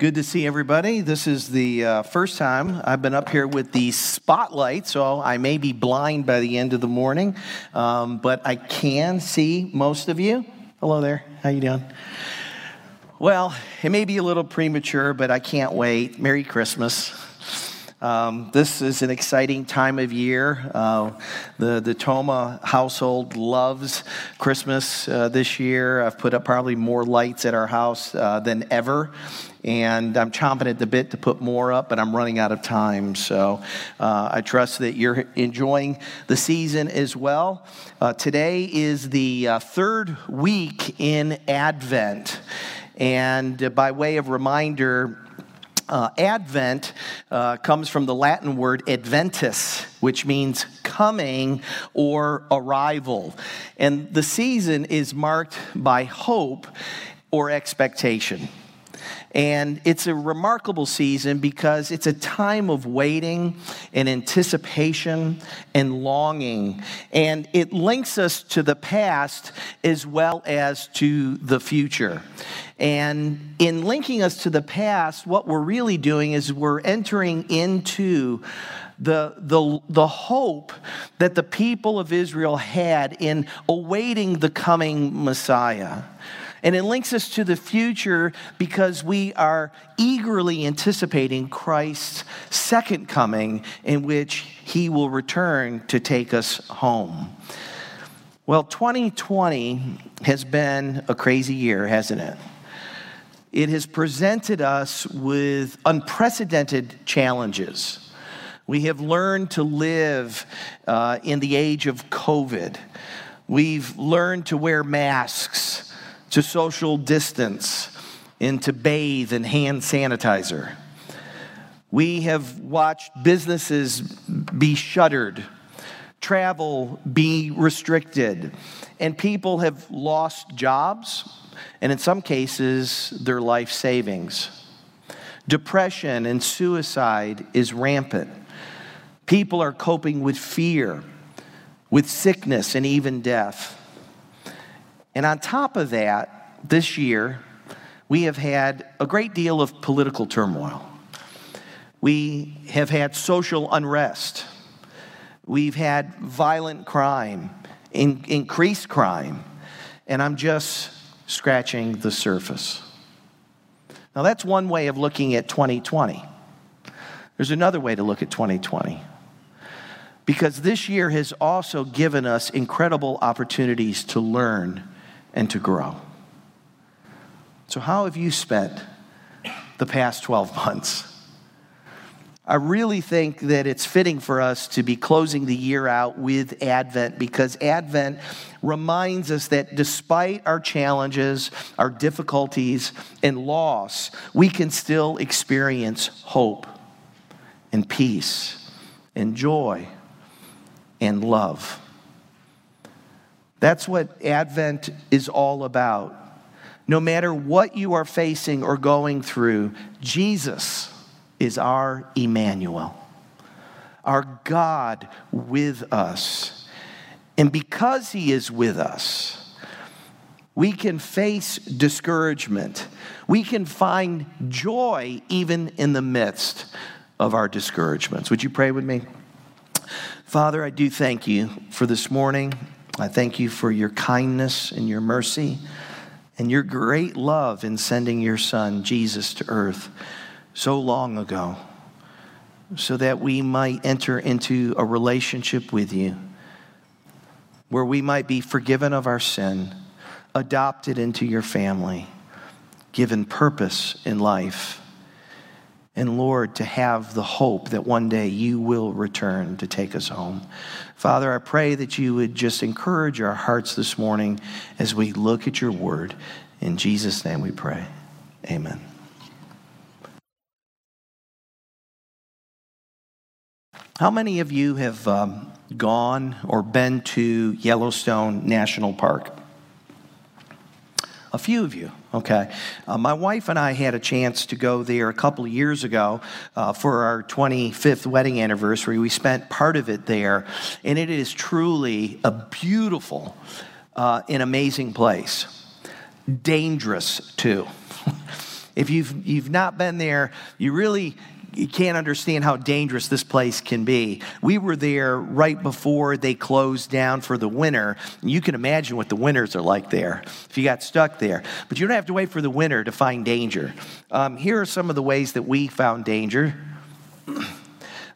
Good to see everybody. This is the uh, first time I've been up here with the spotlight, so I may be blind by the end of the morning, um, but I can see most of you. Hello there. How you doing? Well, it may be a little premature, but I can't wait. Merry Christmas. Um, this is an exciting time of year. Uh, the, the Toma household loves Christmas uh, this year. I've put up probably more lights at our house uh, than ever. And I'm chomping at the bit to put more up, but I'm running out of time. So uh, I trust that you're enjoying the season as well. Uh, today is the uh, third week in Advent. And by way of reminder, uh, Advent uh, comes from the Latin word adventus, which means coming or arrival. And the season is marked by hope or expectation. And it's a remarkable season because it's a time of waiting and anticipation and longing. And it links us to the past as well as to the future. And in linking us to the past, what we're really doing is we're entering into the, the, the hope that the people of Israel had in awaiting the coming Messiah. And it links us to the future because we are eagerly anticipating Christ's second coming, in which he will return to take us home. Well, 2020 has been a crazy year, hasn't it? It has presented us with unprecedented challenges. We have learned to live uh, in the age of COVID. We've learned to wear masks to social distance and to bathe in hand sanitizer. We have watched businesses be shuttered, travel be restricted, and people have lost jobs and, in some cases, their life savings. Depression and suicide is rampant. People are coping with fear, with sickness, and even death. And on top of that, this year, we have had a great deal of political turmoil. We have had social unrest. We've had violent crime, in, increased crime, and I'm just scratching the surface. Now, that's one way of looking at 2020. There's another way to look at 2020 because this year has also given us incredible opportunities to learn and to grow. So, how have you spent the past 12 months? I really think that it's fitting for us to be closing the year out with Advent because Advent reminds us that despite our challenges, our difficulties, and loss, we can still experience hope and peace and joy and love. That's what Advent is all about. No matter what you are facing or going through, Jesus is our Emmanuel, our God with us. And because He is with us, we can face discouragement. We can find joy even in the midst of our discouragements. Would you pray with me? Father, I do thank you for this morning. I thank you for your kindness and your mercy and your great love in sending your son, Jesus, to earth so long ago so that we might enter into a relationship with you where we might be forgiven of our sin, adopted into your family, given purpose in life and Lord, to have the hope that one day you will return to take us home. Father, I pray that you would just encourage our hearts this morning as we look at your word. In Jesus' name we pray. Amen. How many of you have um, gone or been to Yellowstone National Park? A few of you, okay. Uh, my wife and I had a chance to go there a couple of years ago uh, for our 25th wedding anniversary. We spent part of it there, and it is truly a beautiful uh, and amazing place. Dangerous, too. If you've, you've not been there, you really you can't understand how dangerous this place can be. We were there right before they closed down for the winter. You can imagine what the winters are like there if you got stuck there. But you don't have to wait for the winter to find danger. Um, here are some of the ways that we found danger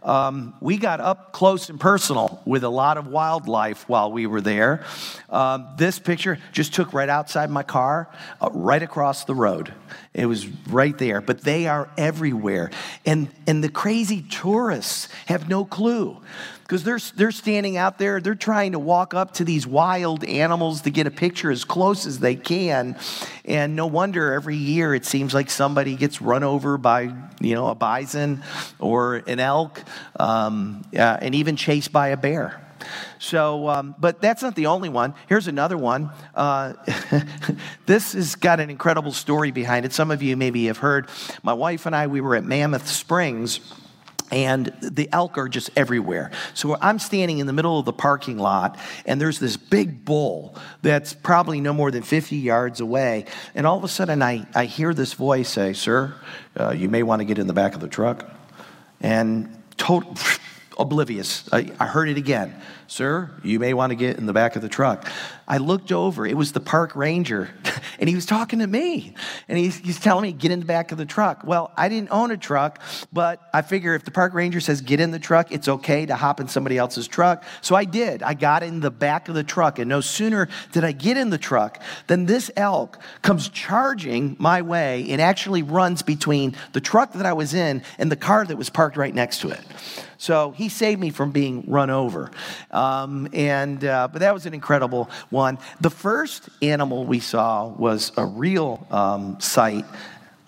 um, we got up close and personal with a lot of wildlife while we were there. Um, this picture just took right outside my car, uh, right across the road. It was right there, but they are everywhere. And, and the crazy tourists have no clue because they're, they're standing out there, they're trying to walk up to these wild animals to get a picture as close as they can. And no wonder every year it seems like somebody gets run over by, you know, a bison or an elk, um, uh, and even chased by a bear. So, um, but that's not the only one. Here's another one. Uh, this has got an incredible story behind it. Some of you maybe have heard. My wife and I, we were at Mammoth Springs and the elk are just everywhere. So I'm standing in the middle of the parking lot, and there's this big bull that's probably no more than 50 yards away. And all of a sudden, I, I hear this voice say, Sir, uh, you may want to get in the back of the truck. And total, oblivious. I, I heard it again. Sir, you may want to get in the back of the truck. I looked over, it was the park ranger, and he was talking to me. And he's, he's telling me, get in the back of the truck. Well, I didn't own a truck, but I figure if the park ranger says get in the truck, it's okay to hop in somebody else's truck. So I did. I got in the back of the truck, and no sooner did I get in the truck than this elk comes charging my way and actually runs between the truck that I was in and the car that was parked right next to it. So he saved me from being run over. Um, and, uh, but that was an incredible one. The first animal we saw was a real um, sight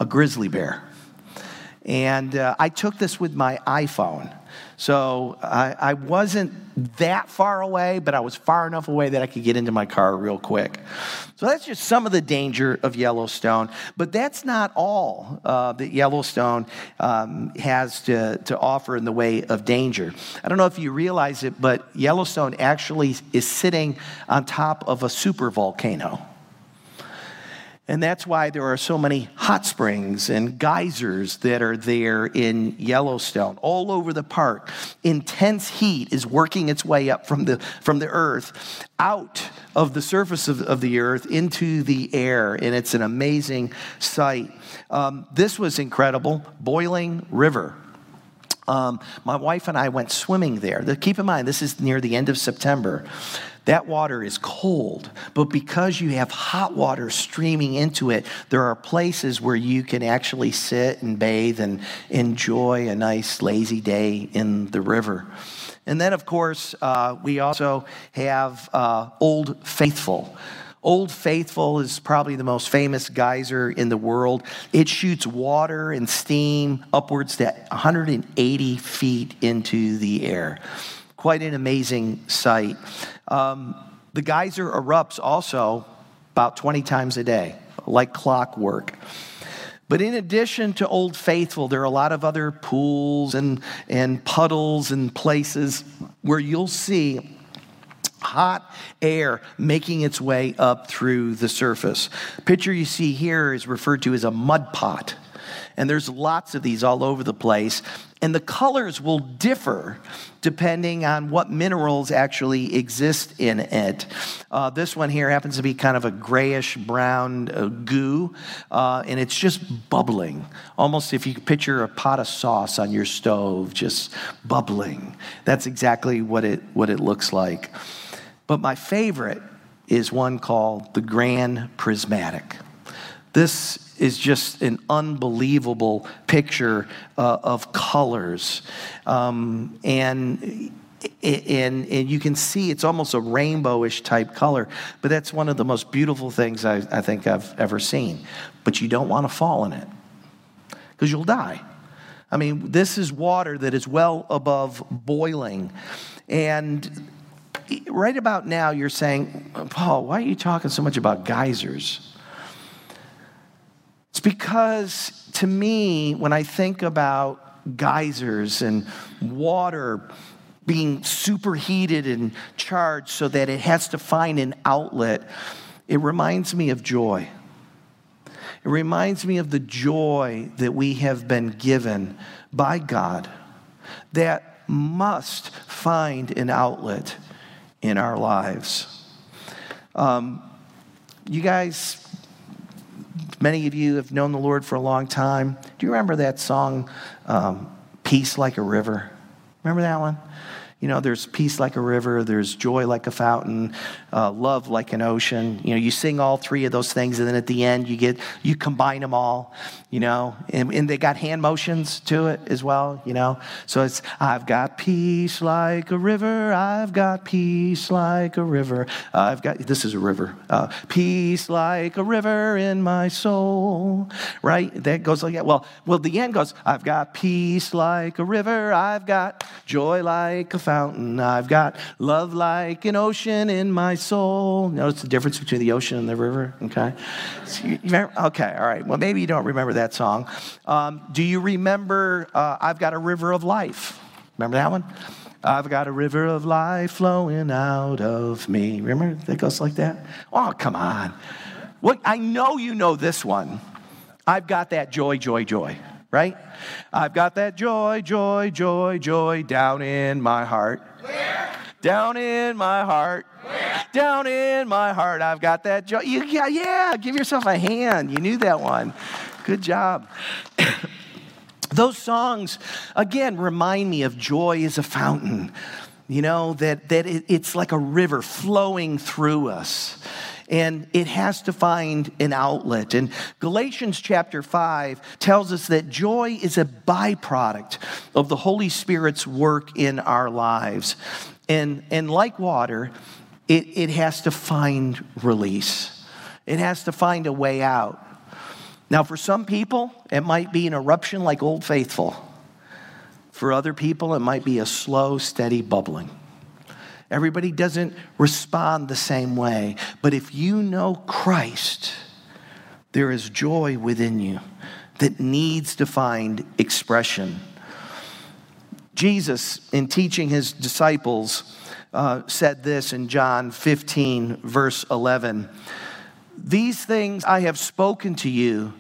a grizzly bear. And uh, I took this with my iPhone. So I, I, wasn't that far away, but I was far enough away that I could get into my car real quick. So that's just some of the danger of Yellowstone. But that's not all uh, that Yellowstone um, has to, to offer in the way of danger. I don't know if you realize it, but Yellowstone actually is sitting on top of a super volcano. And that's why there are so many hot springs and geysers that are there in Yellowstone, all over the park. Intense heat is working its way up from the, from the earth, out of the surface of, of the earth into the air. And it's an amazing sight. Um, this was incredible Boiling River. Um, my wife and I went swimming there. Keep in mind, this is near the end of September. That water is cold, but because you have hot water streaming into it, there are places where you can actually sit and bathe and enjoy a nice lazy day in the river. And then, of course, uh, we also have uh, Old Faithful. Old Faithful is probably the most famous geyser in the world. It shoots water and steam upwards to 180 feet into the air. Quite an amazing sight. Um, the geyser erupts also about 20 times a day, like clockwork. But in addition to Old Faithful, there are a lot of other pools and, and puddles and places where you'll see hot air making its way up through the surface. Picture you see here is referred to as a mud pot. And there's lots of these all over the place. And the colors will differ depending on what minerals actually exist in it. Uh, this one here happens to be kind of a grayish brown uh, goo, uh, and it's just bubbling. Almost if you picture a pot of sauce on your stove, just bubbling. That's exactly what it, what it looks like. But my favorite is one called the Grand Prismatic. This is just an unbelievable picture uh, of colors. Um, and and, and you can see it's almost a rainbowish type color, but that's one of the most beautiful things I, I think I've ever seen. But you don't want to fall in it because you'll die. I mean, this is water that is well above boiling. And right about now, you're saying, Paul, why are you talking so much about geysers? It's because to me, when I think about geysers and water being superheated and charged so that it has to find an outlet, it reminds me of joy. It reminds me of the joy that we have been given by God that must find an outlet in our lives. Um, you guys, many of you have known the Lord for a long time. Do you remember that song, um, Peace Like a River? Remember that one? You know, there's peace like a river, there's joy like a fountain, uh, love like an ocean. You know, you sing all three of those things, and then at the end, you get you combine them all. You know, and, and they got hand motions to it as well. You know, so it's I've got peace like a river, I've got peace like a river, I've got this is a river, uh, peace like a river in my soul. Right? That goes like that. Well, well, the end goes I've got peace like a river, I've got joy like a fountain. I've got love like an ocean in my soul. Notice the difference between the ocean and the river, okay? So you, remember, okay, all right. Well, maybe you don't remember that song. Um, do you remember uh, I've Got a River of Life? Remember that one? I've got a river of life flowing out of me. Remember that goes like that? Oh, come on. What, I know you know this one. I've got that joy, joy, joy right? I've got that joy, joy, joy, joy down in my heart. Where? Down in my heart. Where? Down in my heart. I've got that joy. You, yeah, yeah, give yourself a hand. You knew that one. Good job. Those songs, again, remind me of joy as a fountain. You know, that, that it, it's like a river flowing through us and it has to find an outlet. And Galatians chapter 5 tells us that joy is a byproduct of the Holy Spirit's work in our lives. And, and like water, it, it has to find release, it has to find a way out. Now, for some people, it might be an eruption like Old Faithful. For other people, it might be a slow, steady bubbling. Everybody doesn't respond the same way. But if you know Christ, there is joy within you that needs to find expression. Jesus, in teaching his disciples, uh, said this in John 15, verse 11 These things I have spoken to you,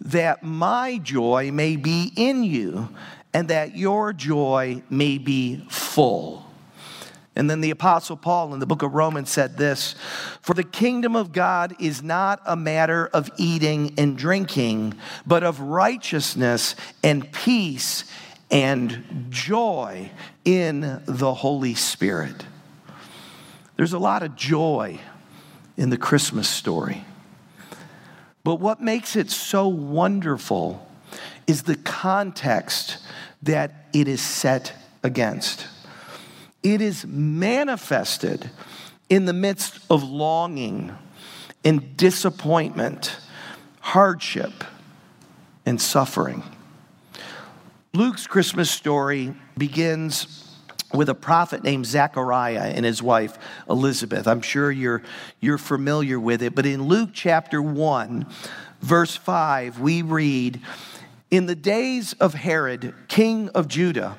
that my joy may be in you, and that your joy may be full. And then the Apostle Paul in the book of Romans said this For the kingdom of God is not a matter of eating and drinking, but of righteousness and peace and joy in the Holy Spirit. There's a lot of joy in the Christmas story. But what makes it so wonderful is the context that it is set against. It is manifested in the midst of longing and disappointment, hardship, and suffering. Luke's Christmas story begins with a prophet named Zechariah and his wife Elizabeth. I'm sure you're, you're familiar with it, but in Luke chapter 1, verse 5, we read In the days of Herod, king of Judah,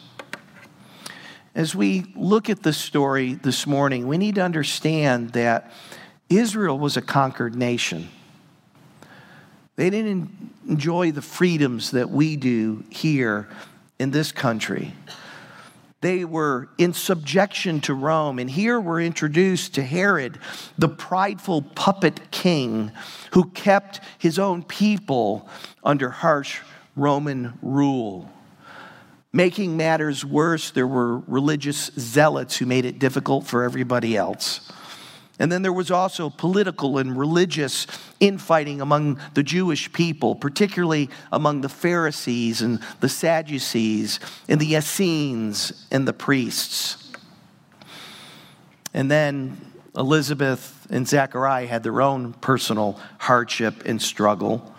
As we look at this story this morning, we need to understand that Israel was a conquered nation. They didn't enjoy the freedoms that we do here in this country. They were in subjection to Rome, and here we're introduced to Herod, the prideful puppet king who kept his own people under harsh Roman rule. Making matters worse, there were religious zealots who made it difficult for everybody else. And then there was also political and religious infighting among the Jewish people, particularly among the Pharisees and the Sadducees and the Essenes and the priests. And then Elizabeth and Zechariah had their own personal hardship and struggle.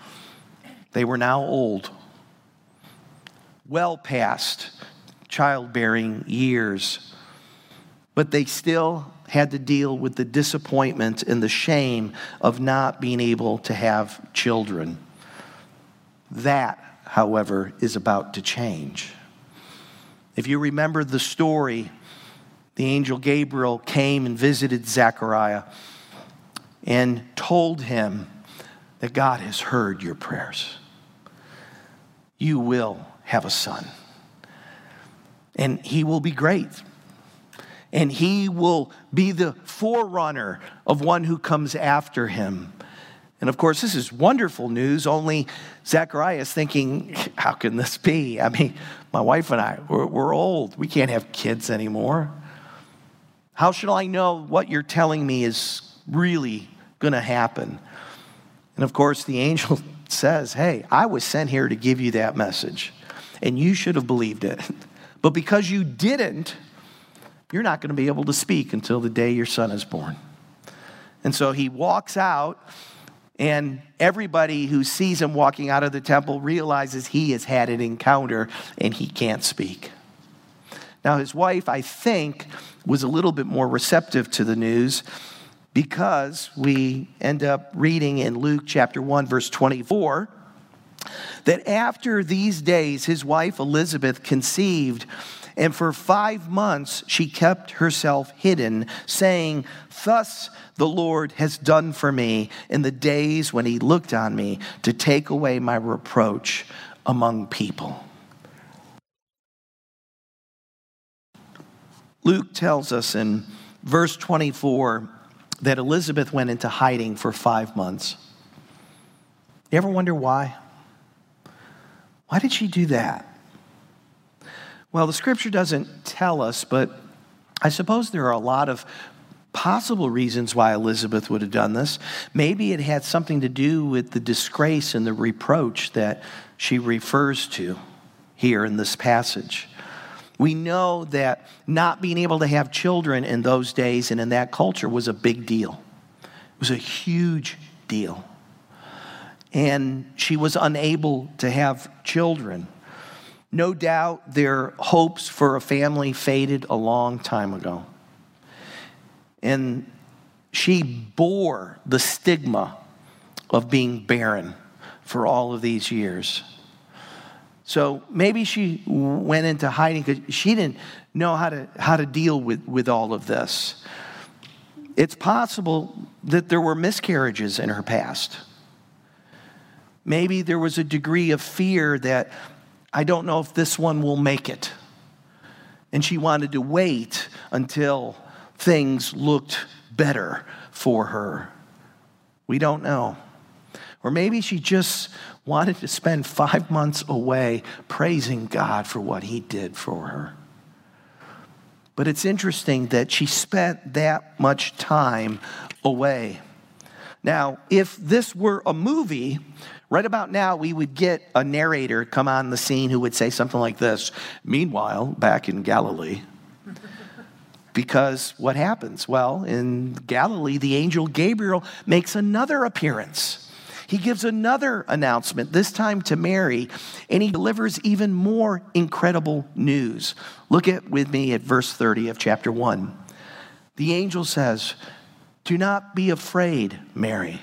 They were now old, well past childbearing years, but they still had to deal with the disappointment and the shame of not being able to have children. That, however, is about to change. If you remember the story, the angel Gabriel came and visited Zechariah and told him that God has heard your prayers. You will have a son, and he will be great and he will be the forerunner of one who comes after him. And of course, this is wonderful news, only Zechariah is thinking, how can this be? I mean, my wife and I, we're, we're old. We can't have kids anymore. How should I know what you're telling me is really going to happen? And of course, the angel says, Hey, I was sent here to give you that message, and you should have believed it. But because you didn't, you're not going to be able to speak until the day your son is born. And so he walks out, and everybody who sees him walking out of the temple realizes he has had an encounter and he can't speak. Now, his wife, I think, was a little bit more receptive to the news because we end up reading in Luke chapter 1, verse 24, that after these days, his wife Elizabeth conceived and for five months she kept herself hidden, saying, Thus the Lord has done for me in the days when he looked on me to take away my reproach among people. Luke tells us in verse 24 that Elizabeth went into hiding for five months. You ever wonder why? Why did she do that? Well, the scripture doesn't tell us, but I suppose there are a lot of possible reasons why Elizabeth would have done this. Maybe it had something to do with the disgrace and the reproach that she refers to here in this passage. We know that not being able to have children in those days and in that culture was a big deal. It was a huge deal. And she was unable to have children. No doubt their hopes for a family faded a long time ago. And she bore the stigma of being barren for all of these years. So maybe she went into hiding because she didn't know how to, how to deal with, with all of this. It's possible that there were miscarriages in her past. Maybe there was a degree of fear that I don't know if this one will make it. And she wanted to wait until things looked better for her. We don't know. Or maybe she just wanted to spend five months away praising God for what He did for her. But it's interesting that she spent that much time away. Now, if this were a movie, Right about now, we would get a narrator come on the scene who would say something like this Meanwhile, back in Galilee, because what happens? Well, in Galilee, the angel Gabriel makes another appearance. He gives another announcement, this time to Mary, and he delivers even more incredible news. Look at with me at verse 30 of chapter 1. The angel says, Do not be afraid, Mary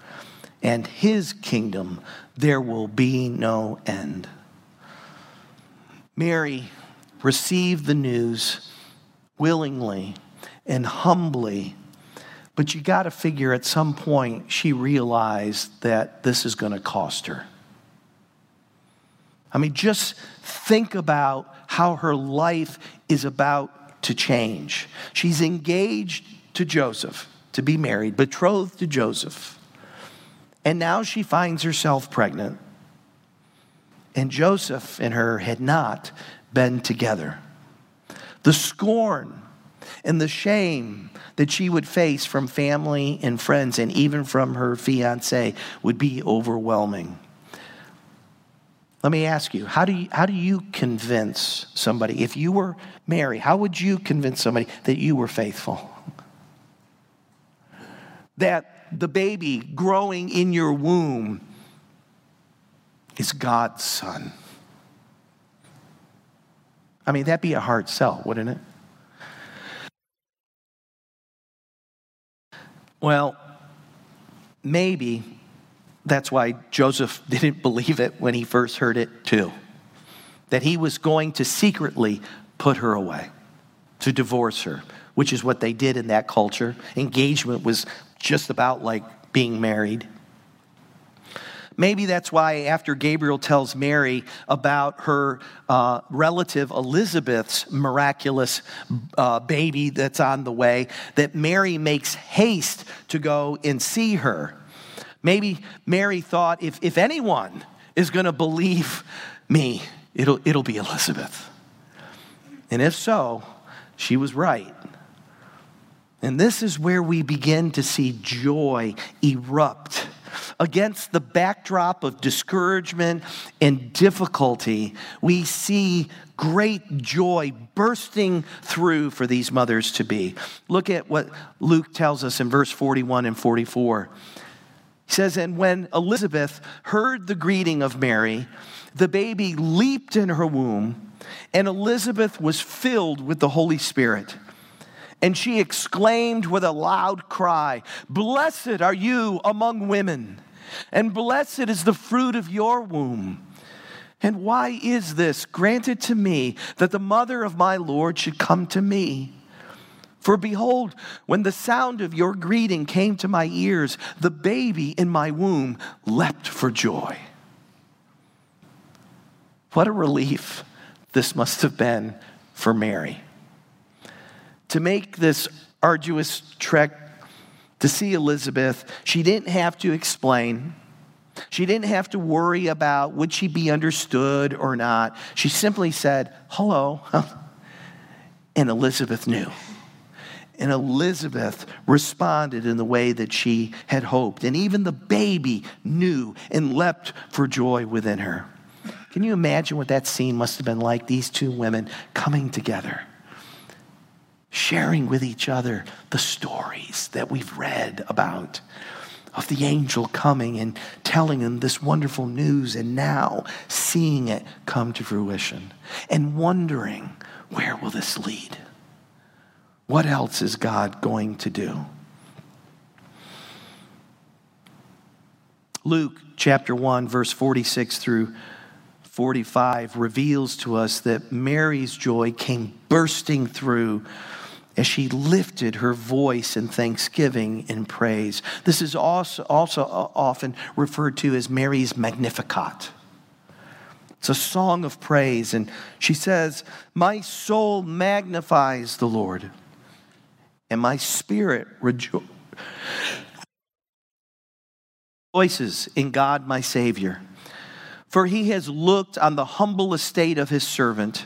and his kingdom there will be no end. Mary received the news willingly and humbly, but you got to figure at some point she realized that this is going to cost her. I mean, just think about how her life is about to change. She's engaged to Joseph to be married, betrothed to Joseph. And now she finds herself pregnant. and Joseph and her had not been together. The scorn and the shame that she would face from family and friends and even from her fiance would be overwhelming. Let me ask you how, do you, how do you convince somebody, if you were Mary, how would you convince somebody that you were faithful? That the baby growing in your womb is God's son. I mean, that'd be a hard sell, wouldn't it? Well, maybe that's why Joseph didn't believe it when he first heard it, too. That he was going to secretly put her away, to divorce her, which is what they did in that culture. Engagement was just about like being married. Maybe that's why, after Gabriel tells Mary about her uh, relative Elizabeth's miraculous uh, baby that's on the way, that Mary makes haste to go and see her. Maybe Mary thought, if, if anyone is going to believe me, it'll, it'll be Elizabeth. And if so, she was right. And this is where we begin to see joy erupt. Against the backdrop of discouragement and difficulty, we see great joy bursting through for these mothers to be. Look at what Luke tells us in verse 41 and 44. He says, And when Elizabeth heard the greeting of Mary, the baby leaped in her womb, and Elizabeth was filled with the Holy Spirit. And she exclaimed with a loud cry, Blessed are you among women, and blessed is the fruit of your womb. And why is this granted to me that the mother of my Lord should come to me? For behold, when the sound of your greeting came to my ears, the baby in my womb leapt for joy. What a relief this must have been for Mary to make this arduous trek to see Elizabeth, she didn't have to explain. She didn't have to worry about would she be understood or not. She simply said, hello. And Elizabeth knew. And Elizabeth responded in the way that she had hoped. And even the baby knew and leapt for joy within her. Can you imagine what that scene must have been like? These two women coming together sharing with each other the stories that we've read about of the angel coming and telling them this wonderful news and now seeing it come to fruition and wondering where will this lead? What else is God going to do? Luke chapter 1 verse 46 through 45 reveals to us that Mary's joy came bursting through as she lifted her voice in thanksgiving and praise. This is also, also often referred to as Mary's Magnificat. It's a song of praise, and she says, My soul magnifies the Lord, and my spirit rejo- rejoices in God my Savior. For he has looked on the humble estate of his servant.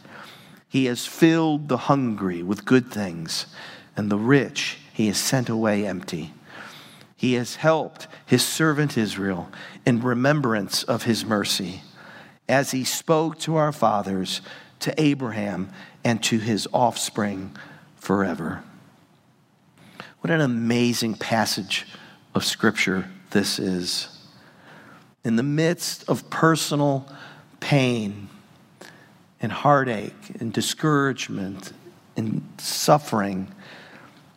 He has filled the hungry with good things, and the rich he has sent away empty. He has helped his servant Israel in remembrance of his mercy, as he spoke to our fathers, to Abraham, and to his offspring forever. What an amazing passage of Scripture this is. In the midst of personal pain, and heartache and discouragement and suffering,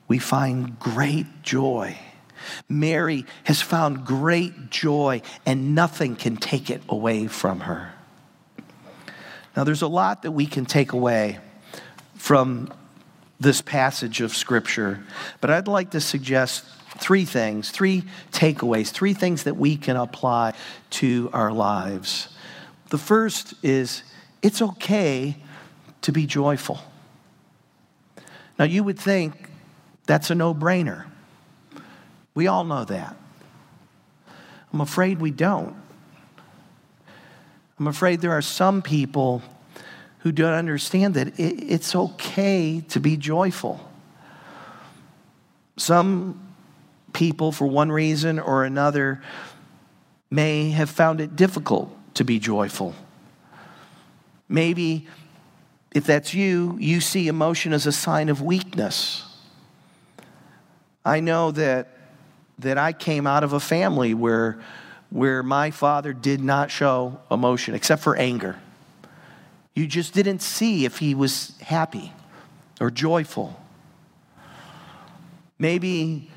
we find great joy. Mary has found great joy, and nothing can take it away from her. Now, there's a lot that we can take away from this passage of Scripture, but I'd like to suggest three things, three takeaways, three things that we can apply to our lives. The first is it's okay to be joyful. Now, you would think that's a no brainer. We all know that. I'm afraid we don't. I'm afraid there are some people who don't understand that it's okay to be joyful. Some people, for one reason or another, may have found it difficult to be joyful. Maybe if that's you, you see emotion as a sign of weakness. I know that, that I came out of a family where, where my father did not show emotion except for anger. You just didn't see if he was happy or joyful. Maybe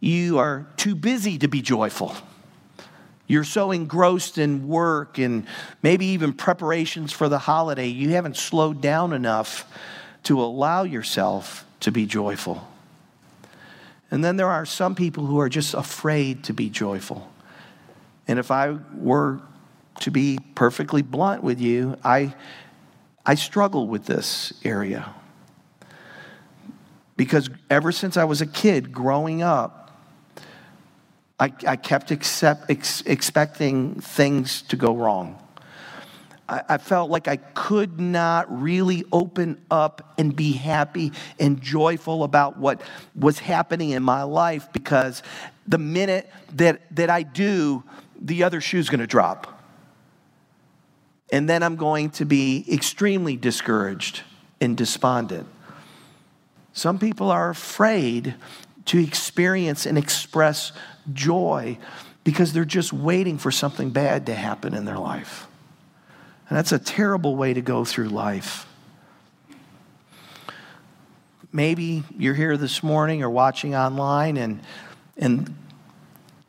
you are too busy to be joyful. You're so engrossed in work and maybe even preparations for the holiday, you haven't slowed down enough to allow yourself to be joyful. And then there are some people who are just afraid to be joyful. And if I were to be perfectly blunt with you, I, I struggle with this area. Because ever since I was a kid growing up, I, I kept accept, ex, expecting things to go wrong. I, I felt like I could not really open up and be happy and joyful about what was happening in my life because the minute that, that I do, the other shoe's gonna drop. And then I'm going to be extremely discouraged and despondent. Some people are afraid to experience and express joy because they're just waiting for something bad to happen in their life. And that's a terrible way to go through life. Maybe you're here this morning or watching online and, and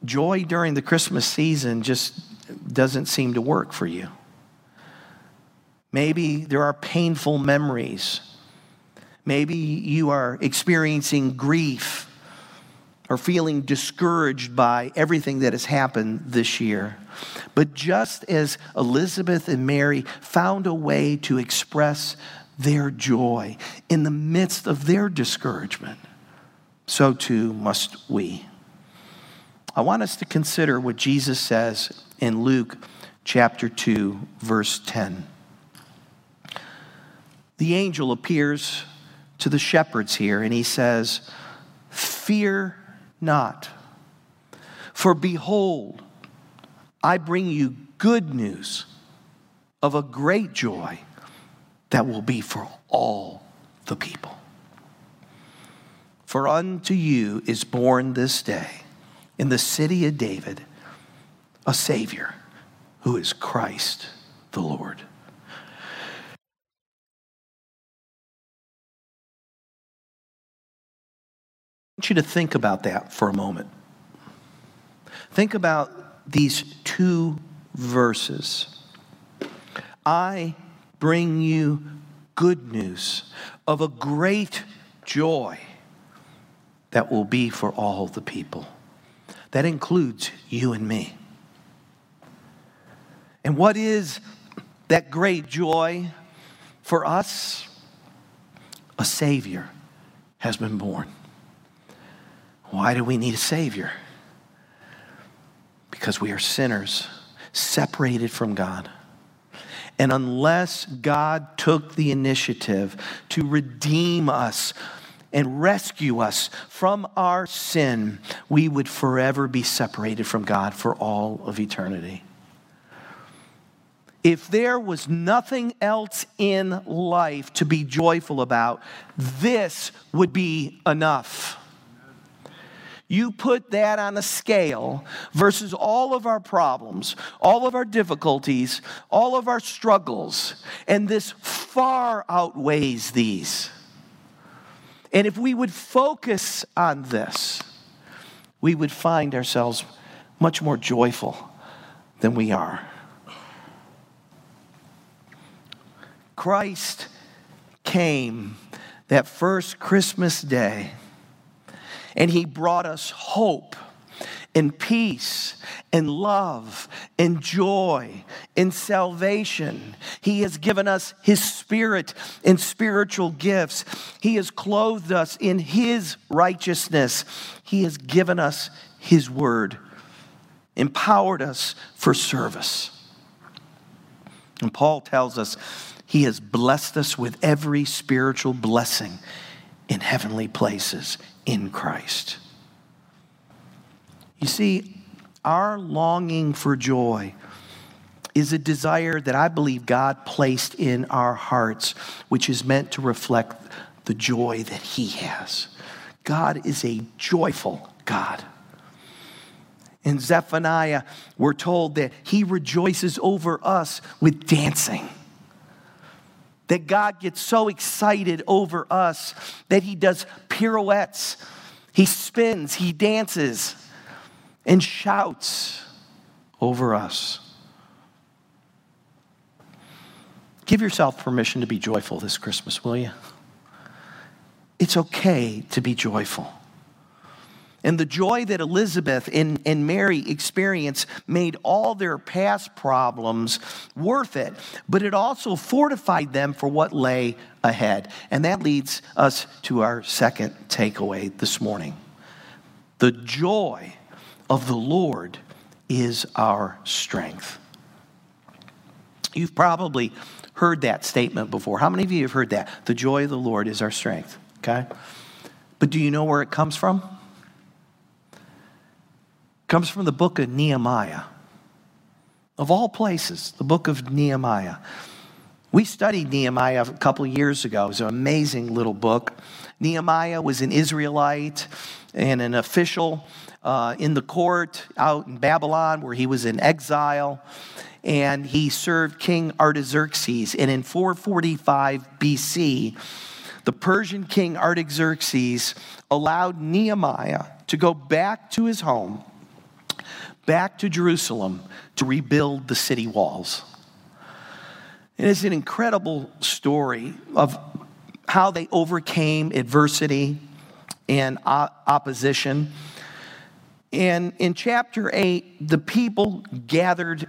joy during the Christmas season just doesn't seem to work for you. Maybe there are painful memories. Maybe you are experiencing grief or feeling discouraged by everything that has happened this year. But just as Elizabeth and Mary found a way to express their joy in the midst of their discouragement, so too must we. I want us to consider what Jesus says in Luke chapter 2, verse 10. The angel appears to the shepherds here and he says, Fear not. For behold, I bring you good news of a great joy that will be for all the people. For unto you is born this day in the city of David a Savior who is Christ the Lord. Want you to think about that for a moment. Think about these two verses. I bring you good news of a great joy that will be for all the people. That includes you and me. And what is that great joy for us? A Savior has been born. Why do we need a Savior? Because we are sinners, separated from God. And unless God took the initiative to redeem us and rescue us from our sin, we would forever be separated from God for all of eternity. If there was nothing else in life to be joyful about, this would be enough. You put that on a scale versus all of our problems, all of our difficulties, all of our struggles, and this far outweighs these. And if we would focus on this, we would find ourselves much more joyful than we are. Christ came that first Christmas day, and he brought us hope and peace and love and joy and salvation. He has given us His Spirit and spiritual gifts. He has clothed us in His righteousness. He has given us His Word, empowered us for service. And Paul tells us He has blessed us with every spiritual blessing in heavenly places in Christ. You see, our longing for joy is a desire that I believe God placed in our hearts, which is meant to reflect the joy that He has. God is a joyful God. In Zephaniah, we're told that He rejoices over us with dancing. That God gets so excited over us that He does pirouettes, He spins, He dances and shouts over us. Give yourself permission to be joyful this Christmas, will you? It's okay to be joyful. And the joy that Elizabeth and, and Mary experienced made all their past problems worth it, but it also fortified them for what lay ahead. And that leads us to our second takeaway this morning. The joy of the Lord is our strength. You've probably heard that statement before. How many of you have heard that? The joy of the Lord is our strength, okay? But do you know where it comes from? Comes from the book of Nehemiah. Of all places, the book of Nehemiah. We studied Nehemiah a couple years ago. It was an amazing little book. Nehemiah was an Israelite and an official uh, in the court out in Babylon where he was in exile. And he served King Artaxerxes. And in 445 BC, the Persian king Artaxerxes allowed Nehemiah to go back to his home, back to Jerusalem, to rebuild the city walls. And it's an incredible story of how they overcame adversity and opposition. And in chapter 8, the people gathered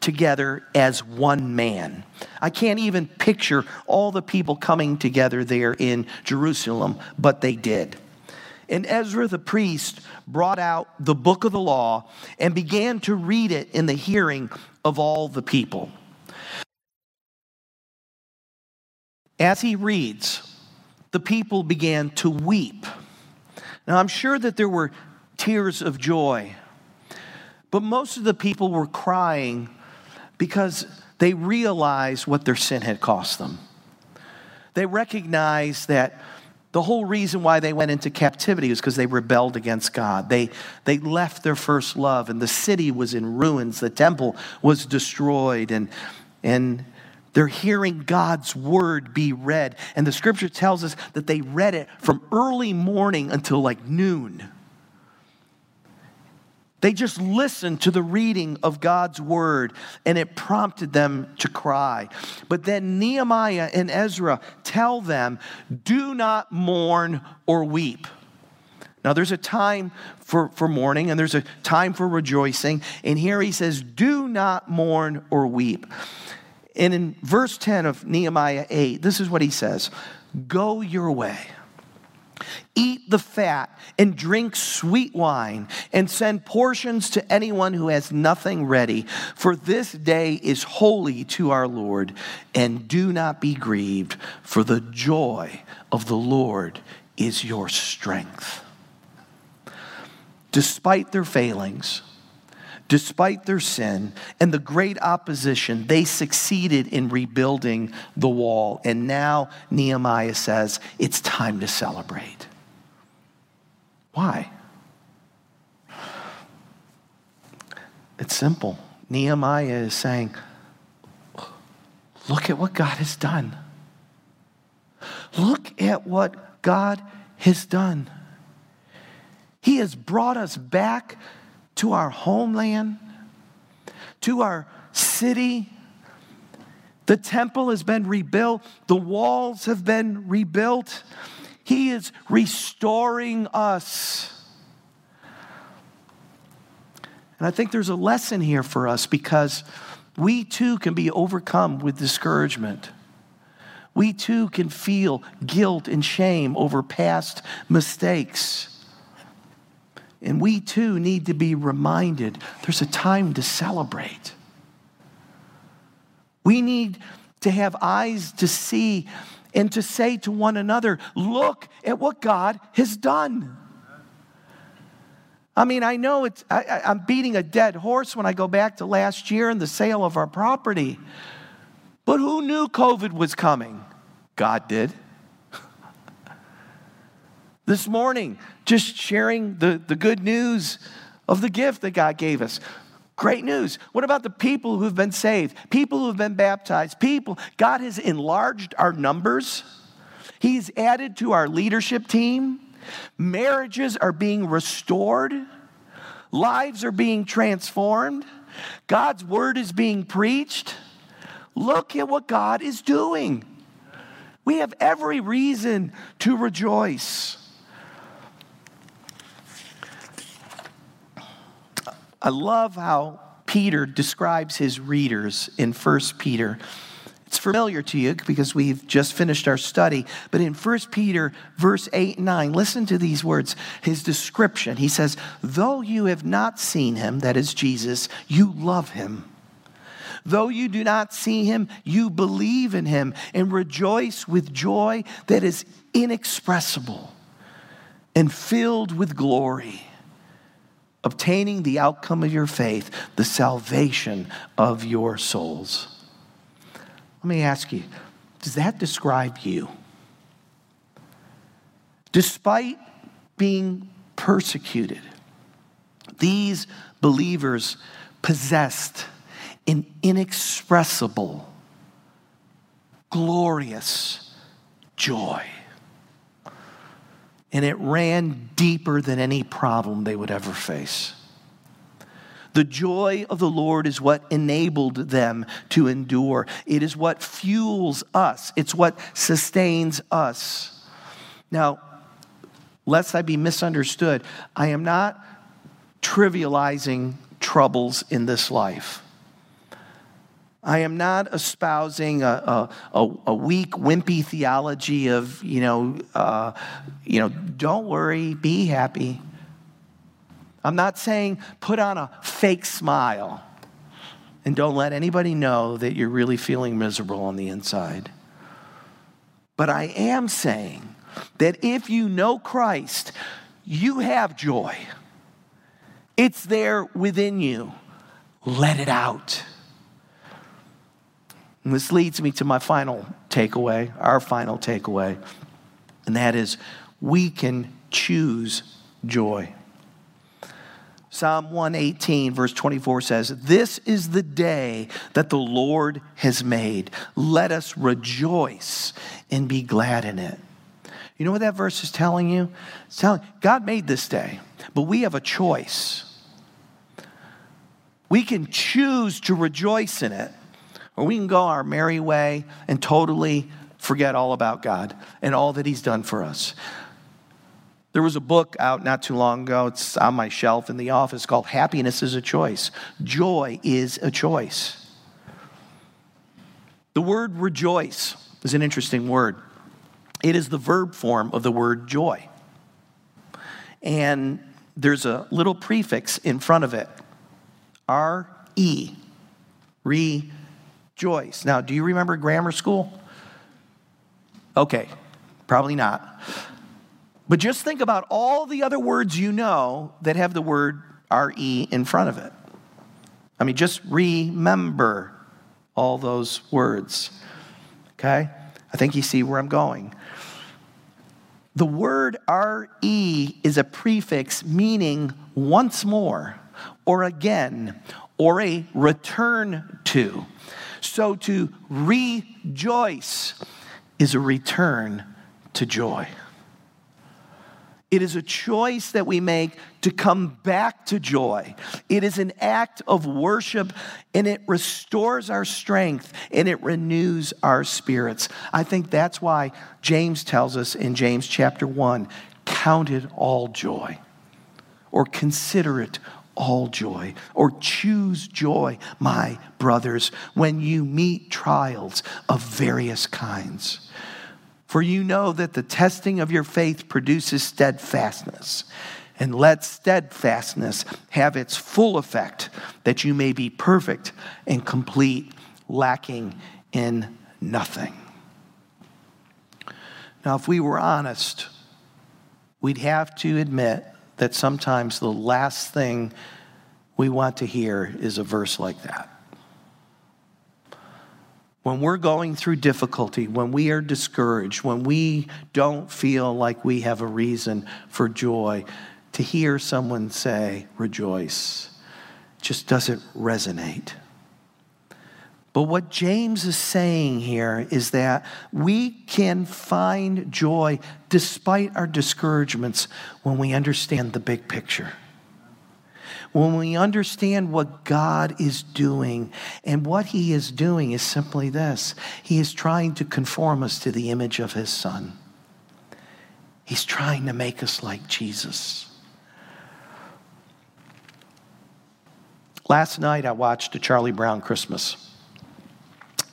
together as one man. I can't even picture all the people coming together there in Jerusalem, but they did. And Ezra the priest brought out the book of the law and began to read it in the hearing of all the people. As he reads, the people began to weep. Now, I'm sure that there were tears of joy. But most of the people were crying because they realized what their sin had cost them. They recognized that the whole reason why they went into captivity was because they rebelled against God. They, they left their first love, and the city was in ruins. The temple was destroyed, and, and they're hearing God's word be read. And the scripture tells us that they read it from early morning until like noon. They just listened to the reading of God's word and it prompted them to cry. But then Nehemiah and Ezra tell them, do not mourn or weep. Now, there's a time for, for mourning and there's a time for rejoicing. And here he says, do not mourn or weep. And in verse 10 of Nehemiah 8, this is what he says Go your way. Eat the fat and drink sweet wine and send portions to anyone who has nothing ready. For this day is holy to our Lord. And do not be grieved, for the joy of the Lord is your strength. Despite their failings, despite their sin and the great opposition, they succeeded in rebuilding the wall. And now Nehemiah says, it's time to celebrate. Why? It's simple. Nehemiah is saying, Look at what God has done. Look at what God has done. He has brought us back to our homeland, to our city. The temple has been rebuilt, the walls have been rebuilt. He is restoring us. And I think there's a lesson here for us because we too can be overcome with discouragement. We too can feel guilt and shame over past mistakes. And we too need to be reminded there's a time to celebrate. We need to have eyes to see and to say to one another, look at what God has done. I mean, I know it's, I, am beating a dead horse when I go back to last year and the sale of our property. But who knew COVID was coming? God did. This morning, just sharing the, the good news of the gift that God gave us. Great news. What about the people who've been saved? People who've been baptized? People, God has enlarged our numbers. He's added to our leadership team. Marriages are being restored. Lives are being transformed. God's word is being preached. Look at what God is doing. We have every reason to rejoice. I love how Peter describes his readers in 1 Peter. It's familiar to you because we've just finished our study, but in 1 Peter, verse 8 and 9, listen to these words. His description, he says, Though you have not seen him, that is Jesus, you love him. Though you do not see him, you believe in him and rejoice with joy that is inexpressible and filled with glory obtaining the outcome of your faith, the salvation of your souls. Let me ask you does that describe you? Despite being persecuted, these believers possessed an inexpressible, glorious joy and it ran deeper than any problem they would ever face. The joy of the Lord is what enabled them to endure. It is what fuels us, it's what sustains us. Now, lest I be misunderstood, I am not trivializing troubles in this life. I am not espousing a, a, a, weak, wimpy theology of, you know, uh, you know, don't worry, be happy. I'm not saying put on a fake smile and don't let anybody know that you're really feeling miserable on the inside. But I am saying that if you know Christ, you have joy. It's there within you. Let it out. And this leads me to my final takeaway, our final takeaway, and that is we can choose joy. Psalm 118, verse 24 says, This is the day that the Lord has made. Let us rejoice and be glad in it. You know what that verse is telling you? It's telling God made this day, but we have a choice. We can choose to rejoice in it or we can go our merry way and totally forget all about God and all that He's done for us. There was a book out not too long ago, it's on my shelf in the office called Happiness is a Choice. Joy is a choice. The word rejoice is an interesting word. It is the verb form of the word joy. And there's a little prefix in front of it R E, re Joyce. Now, do you remember grammar school? Okay, probably not. But just think about all the other words you know that have the word RE in front of it. I mean, just remember all those words. Okay? I think you see where I'm going. The word RE is a prefix meaning once more, or again, or a return to. So to rejoice is a return to joy. It is a choice that we make to come back to joy. It is an act of worship and it restores our strength and it renews our spirits. I think that's why James tells us in James chapter 1 count it all joy or consider it all joy or choose joy, my brothers, when you meet trials of various kinds for you know that the testing of your faith produces steadfastness. And let steadfastness have its full effect, that you may be perfect and complete, lacking in nothing. Now, if we were honest, we'd have to admit that sometimes the last thing we want to hear is a verse like that when we're going through difficulty, when we are discouraged, when we don't feel like we have a reason for joy, to hear someone say, rejoice, just doesn't resonate. But what James is saying here is that we can find joy despite our discouragements when we understand the big picture when we understand what God is doing, and what He is doing is simply this He is trying to conform us to the image of His Son. He's trying to make us like Jesus. Last night I watched a Charlie Brown Christmas.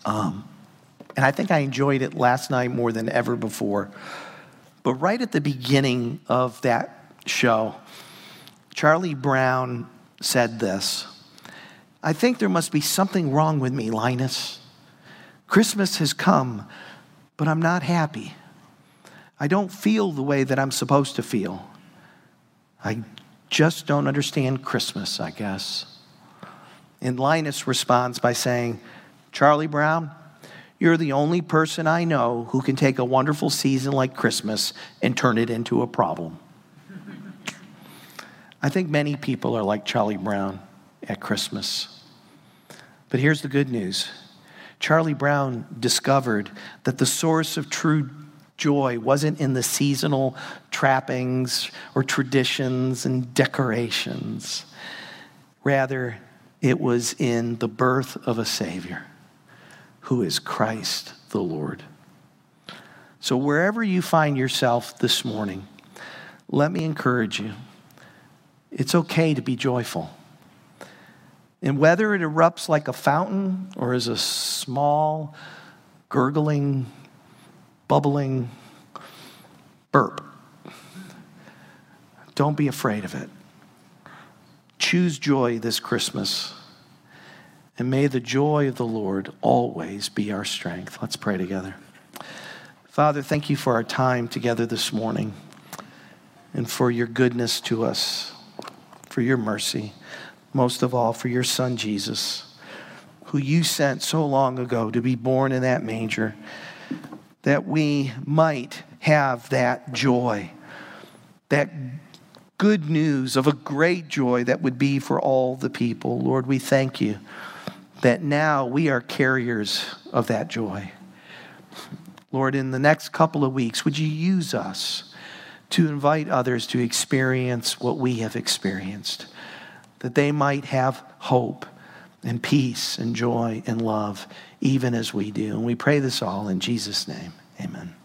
Um, and I think I enjoyed it last night more than ever before. But right at the beginning of that show, Charlie Brown said this I think there must be something wrong with me, Linus. Christmas has come, but I'm not happy. I don't feel the way that I'm supposed to feel. I just don't understand Christmas, I guess. And Linus responds by saying, Charlie Brown, you're the only person I know who can take a wonderful season like Christmas and turn it into a problem. I think many people are like Charlie Brown at Christmas. But here's the good news Charlie Brown discovered that the source of true joy wasn't in the seasonal trappings or traditions and decorations. Rather, it was in the birth of a Savior who is Christ the Lord. So, wherever you find yourself this morning, let me encourage you it's okay to be joyful. And whether it erupts like a fountain or is a small, gurgling, bubbling burp, don't be afraid of it. Choose joy this Christmas. And may the joy of the Lord always be our strength. Let's pray together. Father, thank you for our time together this morning and for your goodness to us for your mercy, most of all for your son Jesus, who you sent so long ago to be born in that manger, that we might have that joy, that good news of a great joy that would be for all the people. Lord, we thank you that now we are carriers of that joy. Lord, in the next couple of weeks, would you use us? to invite others to experience what we have experienced, that they might have hope and peace and joy and love, even as we do. And we pray this all in Jesus' name. Amen.